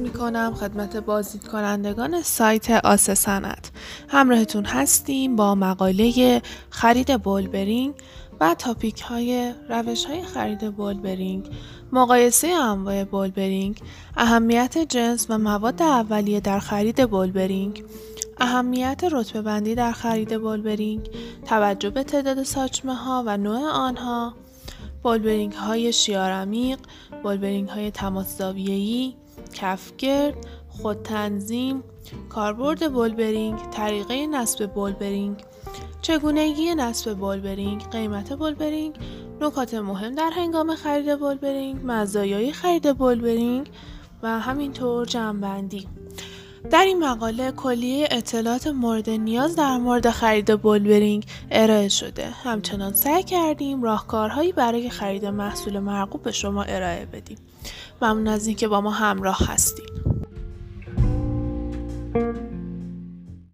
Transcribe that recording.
کنم خدمت بازدید کنندگان سایت آس سنت همراهتون هستیم با مقاله خرید بولبرینگ و topic های روش های خرید بولبرینگ. مقایسه انواع بولبرینگ اهمیت جنس و مواد اولیه در خرید بولبرینگ اهمیت رتبه بندی در خرید بولبرینگ توجه به تعداد ساچمه ها و نوع آنها بولبرینگ های شیار عمیق بولبرینگ های تماس کف گرد خود تنظیم کاربرد بولبرینگ طریقه نصب بولبرینگ چگونگی نصب بولبرینگ قیمت بولبرینگ نکات مهم در هنگام خرید بولبرینگ مزایای خرید بولبرینگ و همینطور جمعبندی. در این مقاله کلیه اطلاعات مورد نیاز در مورد خرید بولبرینگ ارائه شده. همچنان سعی کردیم راهکارهایی برای خرید محصول مرغوب به شما ارائه بدیم. ممنون از اینکه با ما همراه هستید.